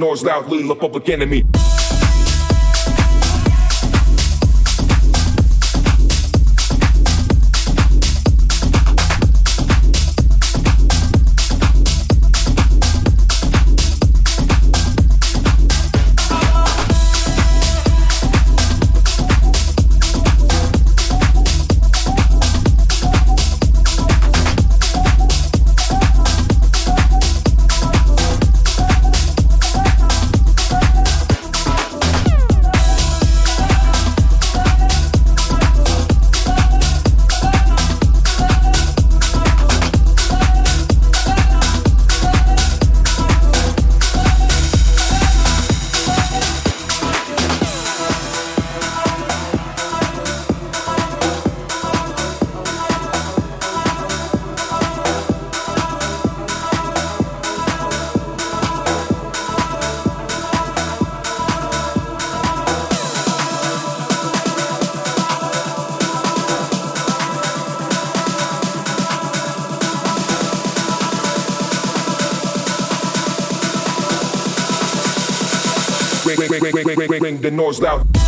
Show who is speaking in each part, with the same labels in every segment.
Speaker 1: Noise loudly, the public enemy. The noise loud.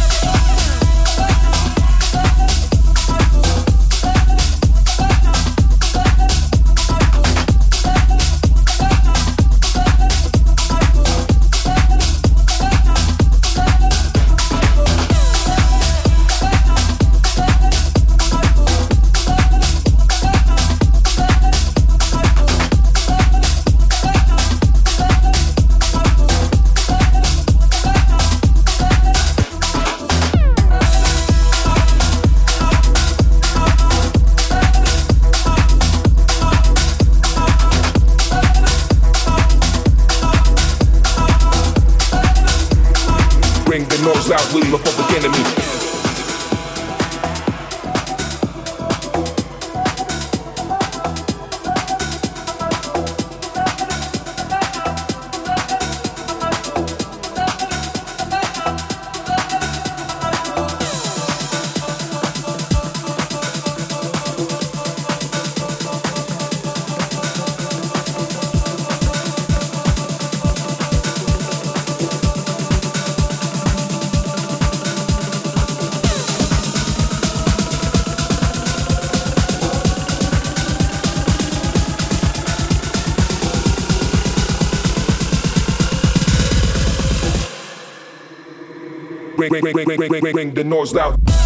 Speaker 1: Willie Republic. Bring the noise loud.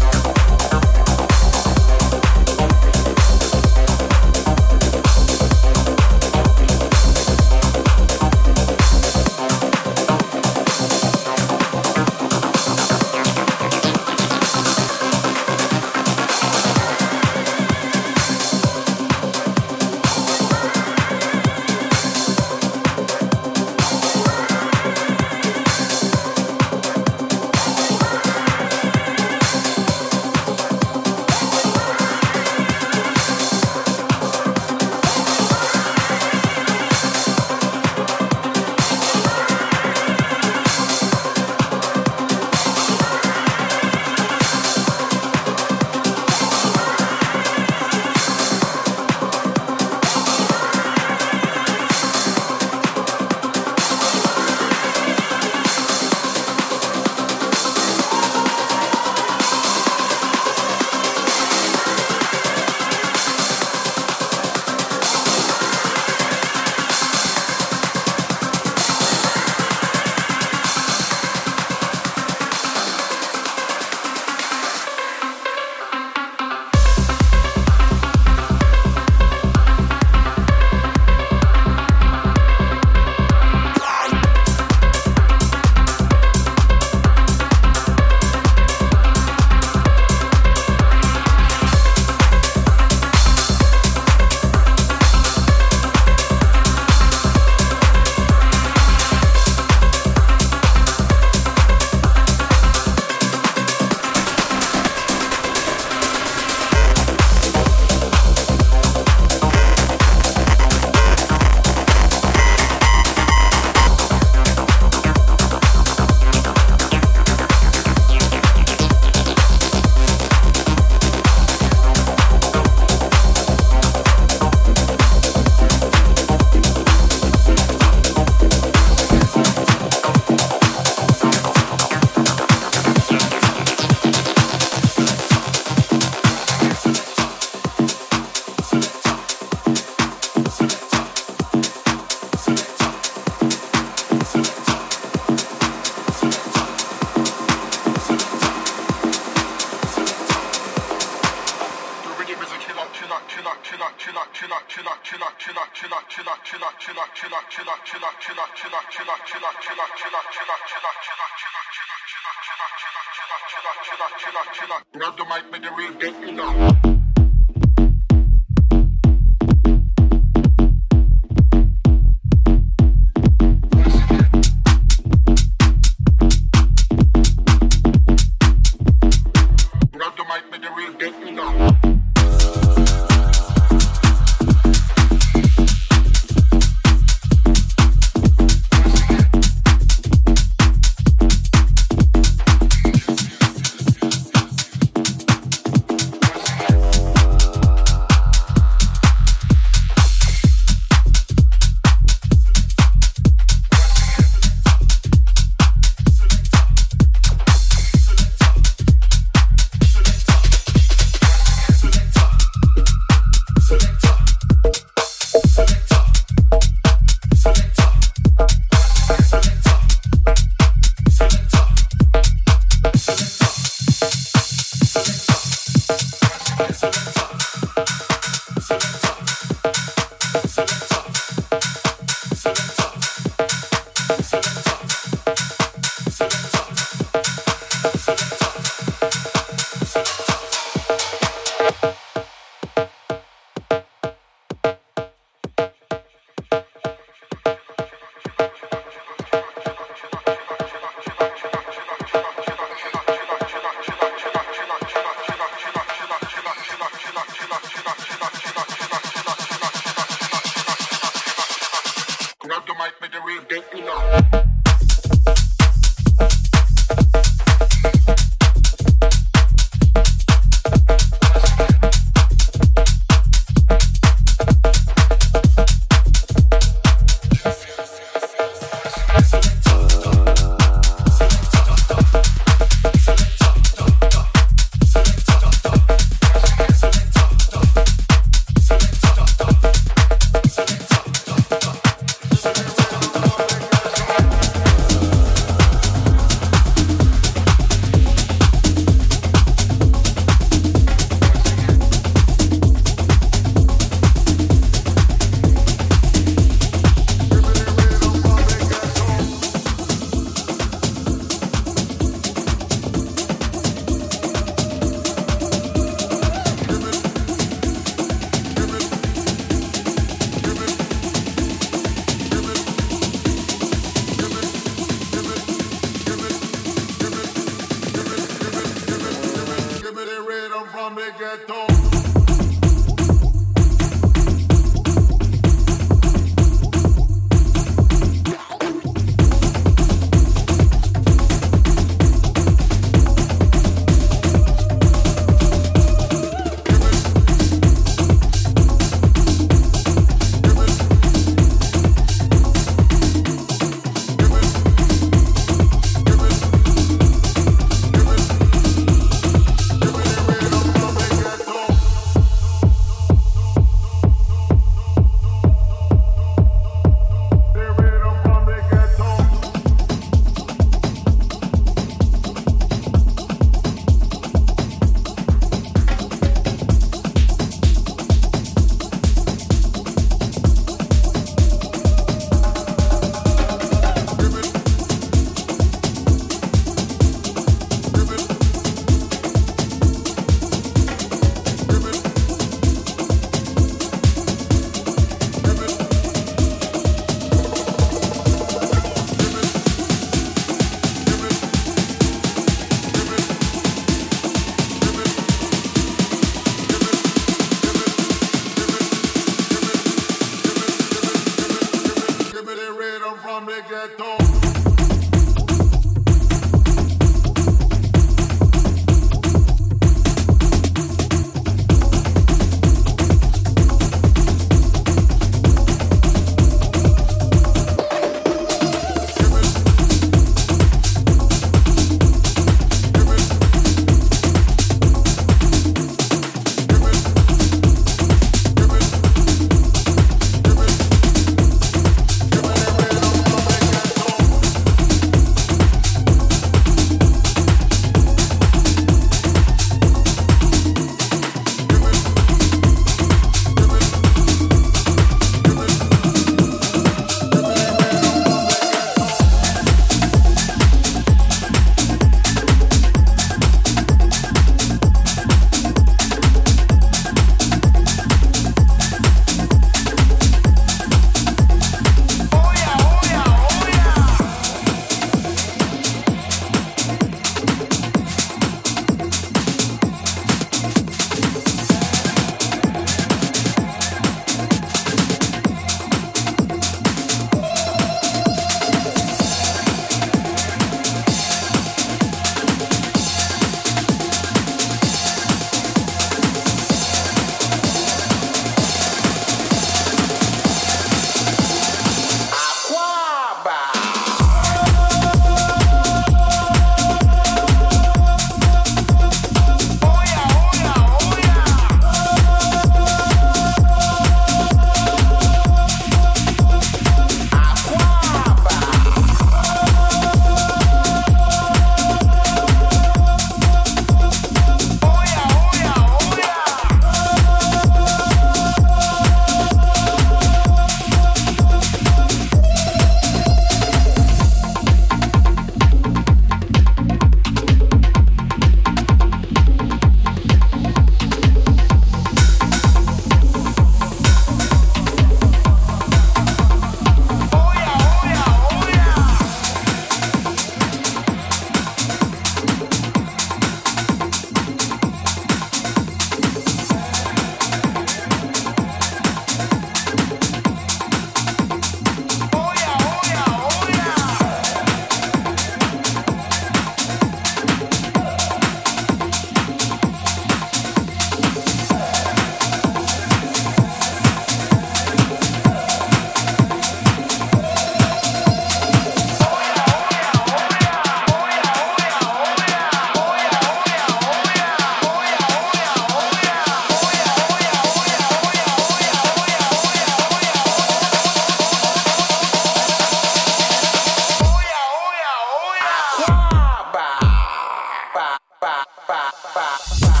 Speaker 2: ba ba ba ba ba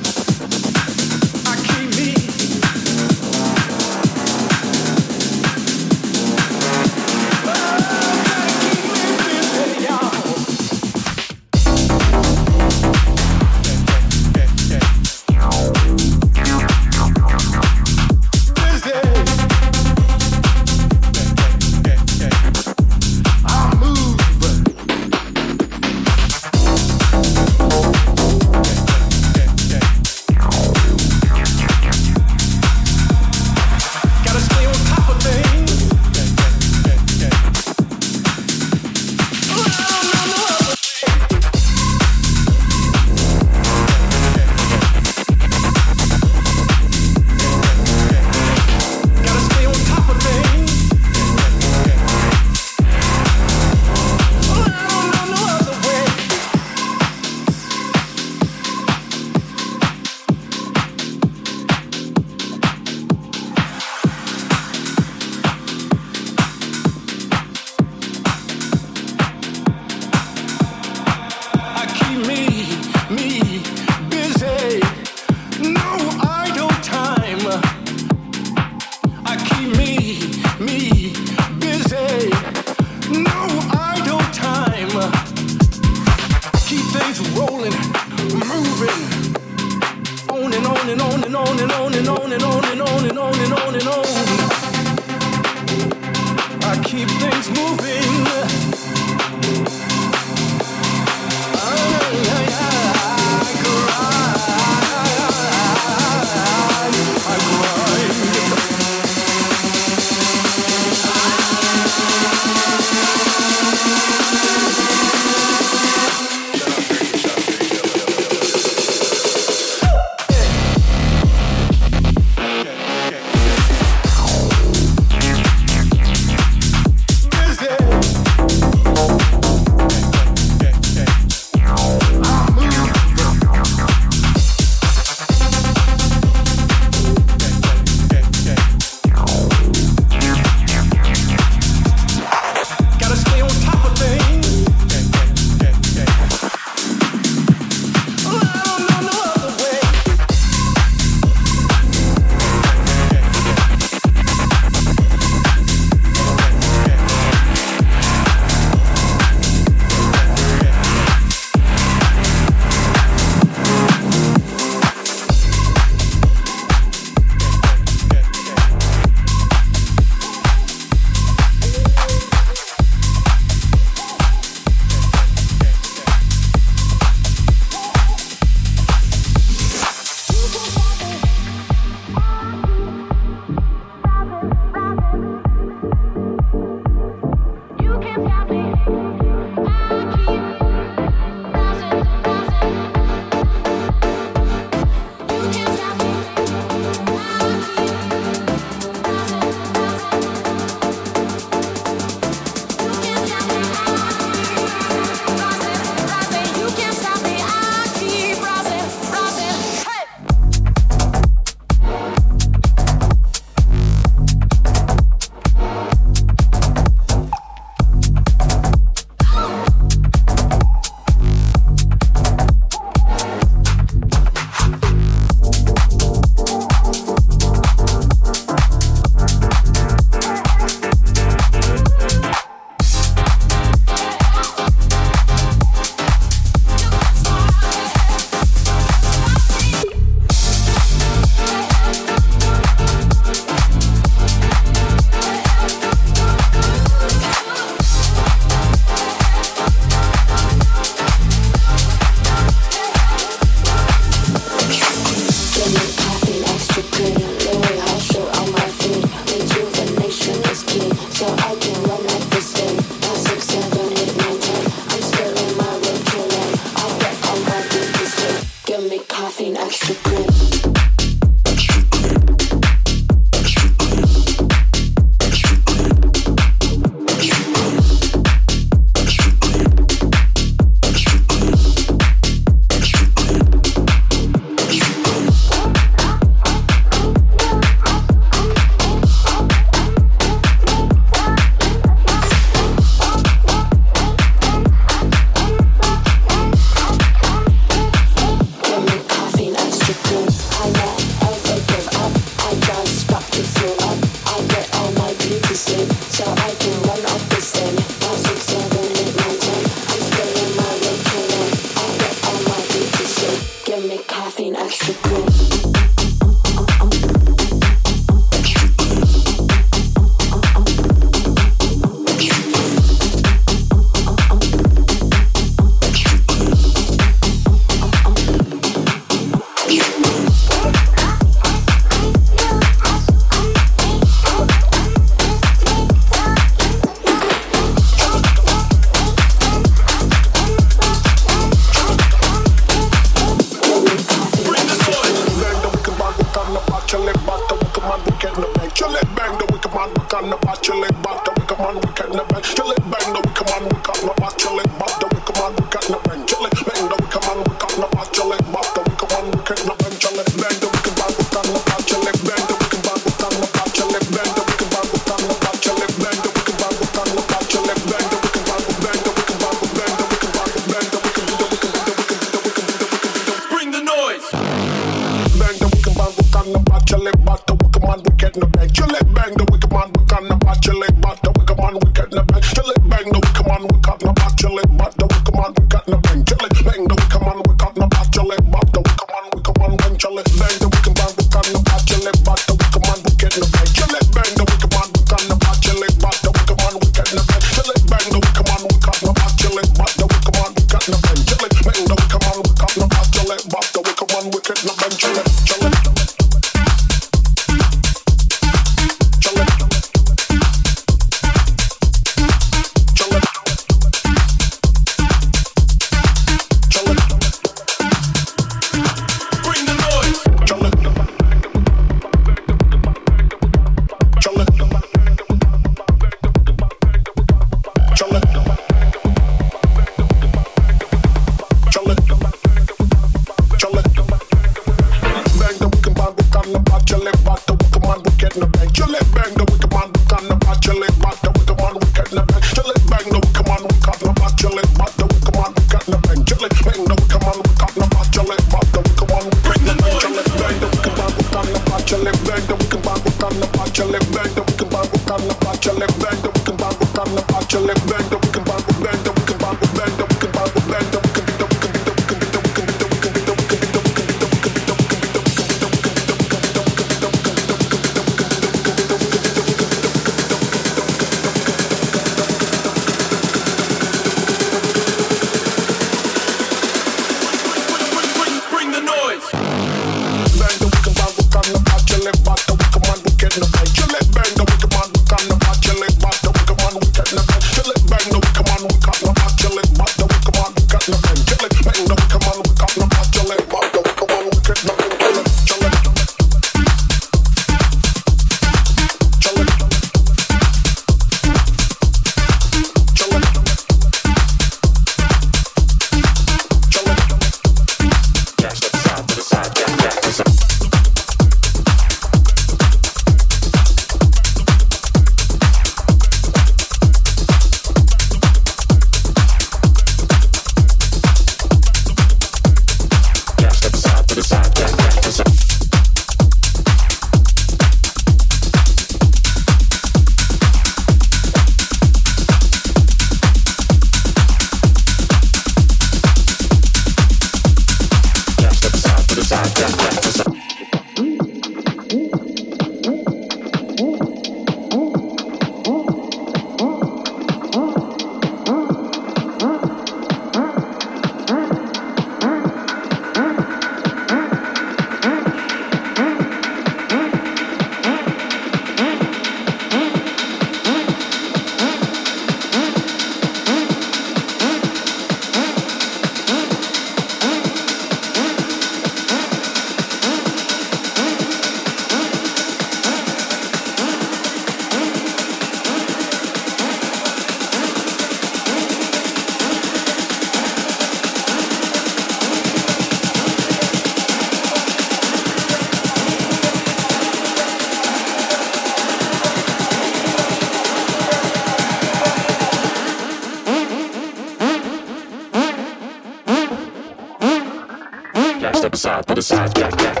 Speaker 2: side, to the side, jack, jack.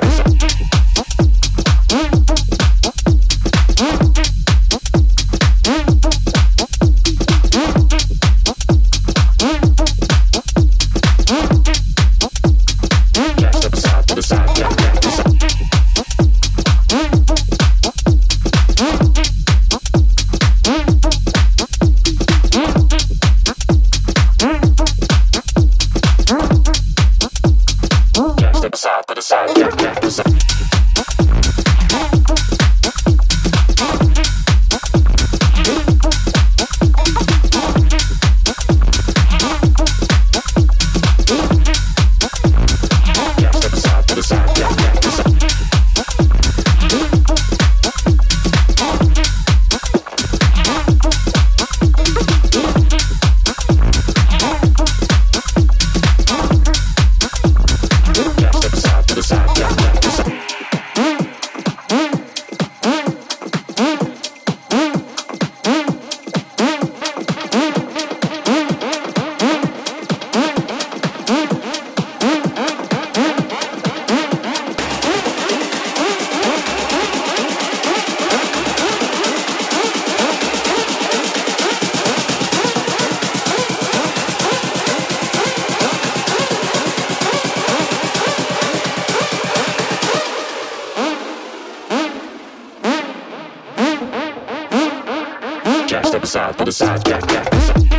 Speaker 2: side to the
Speaker 3: side, back, back.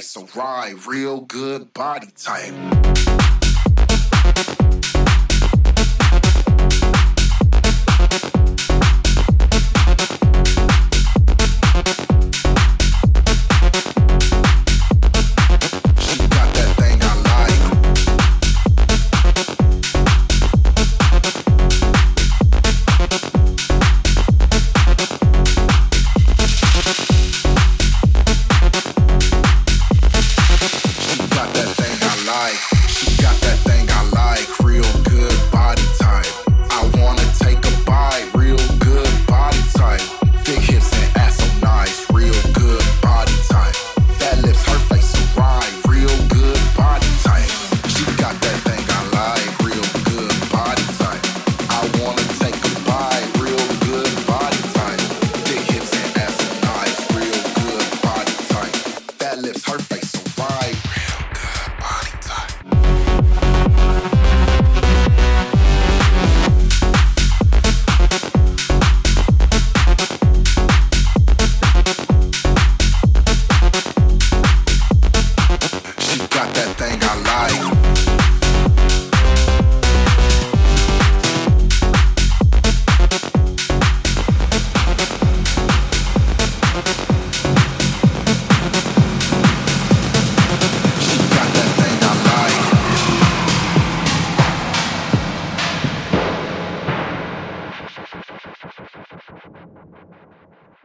Speaker 3: So ride real good body type.